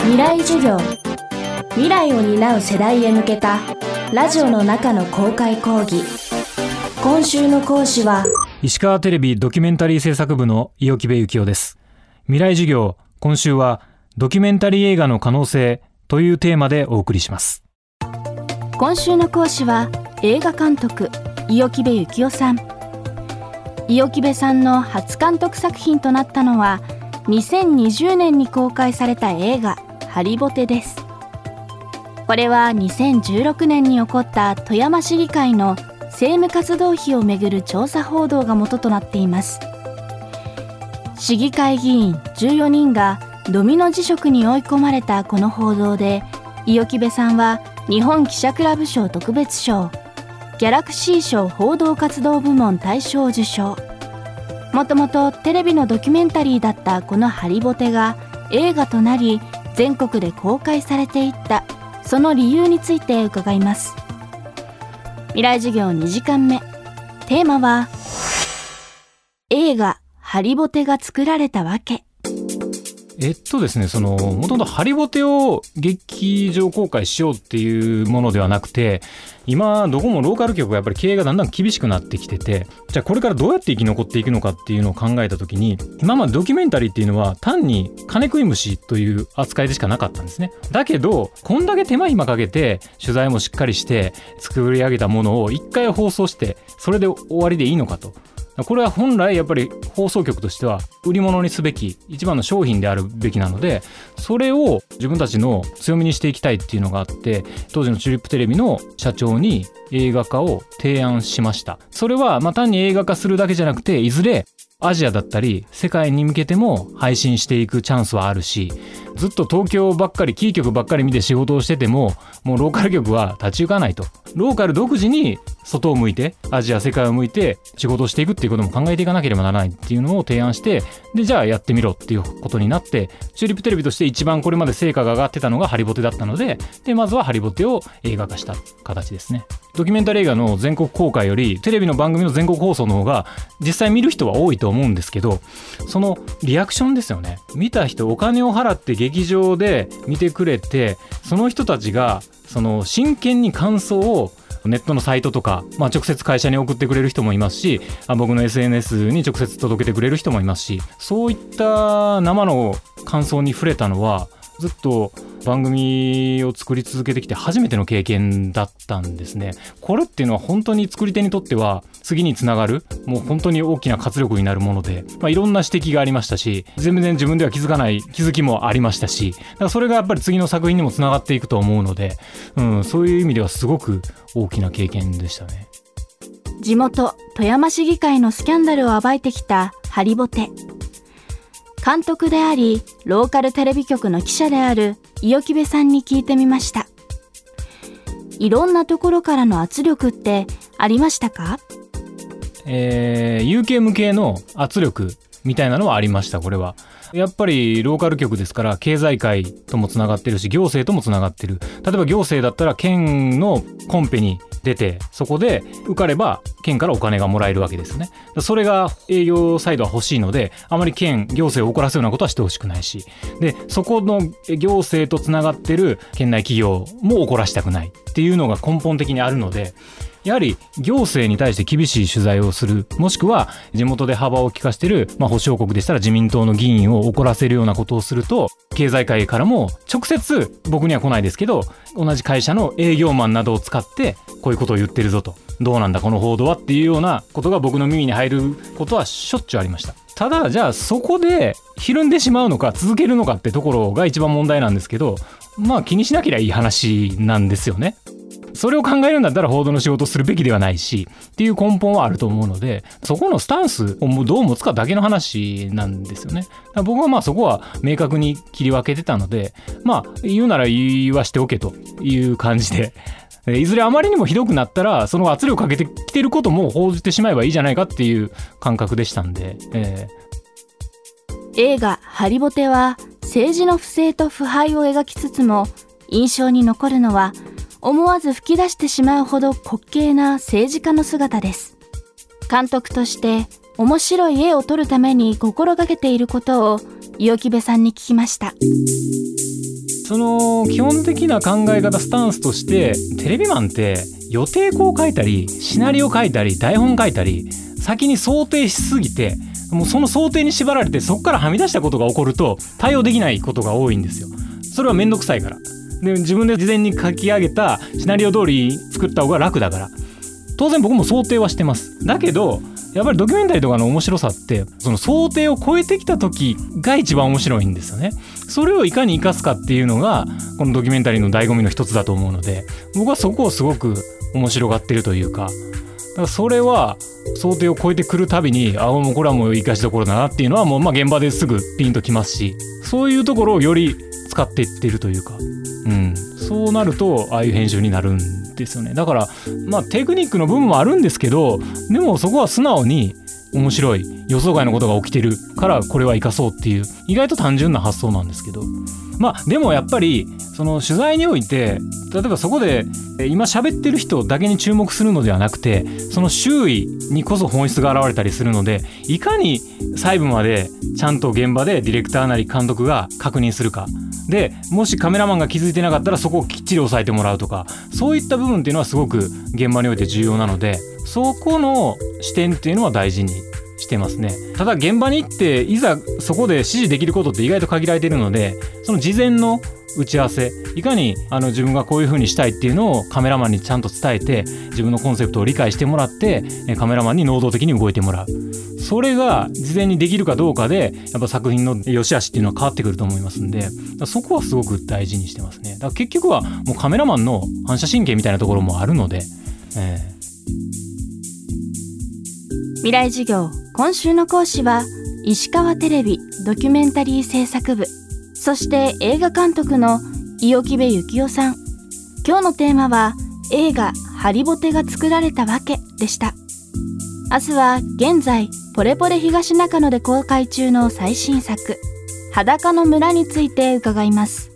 未来授業。未来を担う世代へ向けたラジオの中の公開講義。今週の講師は石川テレビドキュメンタリー制作部の伊予木部幸男です。未来授業今週はドキュメンタリー映画の可能性というテーマでお送りします。今週の講師は映画監督伊予木部幸男さん。伊予木部さんの初監督作品となったのは2020年に公開された映画「ハリボテ」です。これは2016年に起こった富山市議会の政務活動費をめぐる調査報道が元となっています。市議会議員14人がドミノ辞職に追い込まれたこの報道で伊予木部さんは日本記者クラブ賞特別賞ギャラクシー賞報道活動部門大賞受賞。もともとテレビのドキュメンタリーだったこのハリボテが映画となり全国で公開されていったその理由について伺います。未来授業2時間目。テーマは映画ハリボテが作られたわけ。えっとですねそのもともとハリボテを劇場公開しようっていうものではなくて今どこもローカル局がやっぱり経営がだんだん厳しくなってきててじゃあこれからどうやって生き残っていくのかっていうのを考えた時に今までドキュメンタリーっていうのは単に金食い虫という扱いでしかなかったんですね。だけどこんだけ手間暇かけて取材もしっかりして作り上げたものを一回放送してそれで終わりでいいのかとこれは本来やっぱり放送局としては売り物にすべき一番の商品であるべきなのでそれを自分たちの強みにしていきたいっていうのがあって当時のチューリップテレビの社長に映画化を提案しました。それはま単に映画化するだけじゃなくていずれアジアだったり世界に向けても配信していくチャンスはあるしずっと東京ばっかりキー局ばっかり見て仕事をしててももうローカル局は立ち行かないと。ローカル独自に外を向いてアジア世界を向いて仕事をしていくっていうことも考えていかなければならないっていうのを提案してでじゃあやってみろっていうことになってチューリップテレビとして一番これまで成果が上がってたのがハリボテだったのででまずはハリボテを映画化した形ですね。ドキュメンタリー映画の全国公開よりテレビの番組の全国放送の方が実際見る人は多いと思うんですけどそのリアクションですよね。見た人お金を払って劇場で見てくれてその人たちがその真剣に感想をネットのサイトとか、まあ、直接会社に送ってくれる人もいますしあ僕の SNS に直接届けてくれる人もいますしそういった生の感想に触れたのはずっと番組を作り続けてきて初めての経験だったんですね。これっていうのは本当に作り手にとっては次につながるもう本当に大きな活力になるもので、まあ、いろんな指摘がありましたし全然自分では気づかない気づきもありましたしだからそれがやっぱり次の作品にもつながっていくと思うので、うん、そういう意味ではすごく大きな経験でしたね。地元富山市議会のスキャンダルを暴いてきたハリボテ監督でありローカルテレビ局の記者である伊予木部さんに聞いてみました。いろんなところからの圧力ってありましたか？えー、有形無形の圧力。みたいなのはありましたこれは。やっぱりローカル局ですから経済界ともつながってるし行政ともつながってる。例えば行政だったら県のコンペに出てそこで受かれば県からお金がもらえるわけですね。それが営業サイドは欲しいのであまり県行政を怒らせるようなことはしてほしくないし。でそこの行政とつながってる県内企業も怒らせたくないっていうのが根本的にあるのでやはり行政に対して厳しい取材をするもしくは地元で幅を利かしている、まあ、保証国でしたら自民党の議員を怒らせるようなことをすると経済界からも直接僕には来ないですけど同じ会社の営業マンなどを使ってこういうことを言ってるぞと。どうなんだこの報道はっていうようなことが僕の耳に入ることはしょっちゅうありました。ただじゃあそこでひるんでしまうのか続けるのかってところが一番問題なんですけどまあ気にしなければいい話なんですよね。それを考えるんだったら報道の仕事をするべきではないしっていう根本はあると思うのでそこのスタンスをどう持つかだけの話なんですよね。僕はまあそこは明確に切り分けてたのでまあ言うなら言わしておけという感じで いずれあまりにもひどくなったらその圧力かけてきてることも報じてしまえばいいじゃないかっていう感覚でしたんで、えー、映画「ハリボテ」は政治の不正と腐敗を描きつつも印象に残るのは思わず吹き出してしまうほど滑稽な政治家の姿です。監督として面白い絵を撮るために心がけていることを伊予木部さんに聞きました。その基本的な考え方スタンスとしてテレビマンって予定稿を書いたりシナリオ書いたり台本書いたり先に想定しすぎてもうその想定に縛られてそこからはみ出したことが起こると対応できないことが多いんですよ。それは面倒くさいから。で自分で事前に書き上げたシナリオ通り作った方が楽だから。当然僕も想定はしてます。だけどやっぱりドキュメンタリーとかの面白さってその想定を超えてきた時が一番面白いんですよね。それをいかに生かすかっていうのがこのドキュメンタリーの醍醐味の一つだと思うので僕はそこをすごく面白がってるというか。だからそれは想定を超えてくるたびにあもうこれはもう生かしどころだなっていうのはもうま現場ですぐピンときますし。そういうところをより使っていってるというか、うん、そうなるとああいう編集になるんですよね。だからまあテクニックの部分もあるんですけどでもそこは素直に面白い予想外のことが起きてるからこれは生かそうっていう意外と単純な発想なんですけど。まあでもやっぱりその取材において例えばそこで今喋ってる人だけに注目するのではなくてその周囲にこそ本質が現れたりするのでいかに細部までちゃんと現場でディレクターなり監督が確認するか。でもしカメラマンが気づいてなかったらそこをきっちり押さえてもらうとかそういった部分っていうのはすごく現場において重要なのでそこの視点っていうのは大事にしてますね。ただ現場に行っていざそこで指示できることって意外と限られているのでその事前の打ち合わせいかにあの自分がこういう風にしたいっていうのをカメラマンにちゃんと伝えて自分のコンセプトを理解してもらってカメラマンに能動的に動いてもらう。それが事前にできるかどうかでやっぱ作品の良し悪しっていうのは変わってくると思いますんでそこはすごく大事にしてますね。だから結局はもうカメラマンの反射神経みたいなところもあるので、えー、未来授業今週の講師は石川テレビドキュメンタリー制作部そして映画監督の伊予木部幸雄さん。今日のテーマは映画ハリボテが作られたわけでした。明日は現在ポレポレ東中野で公開中の最新作裸の村について伺います。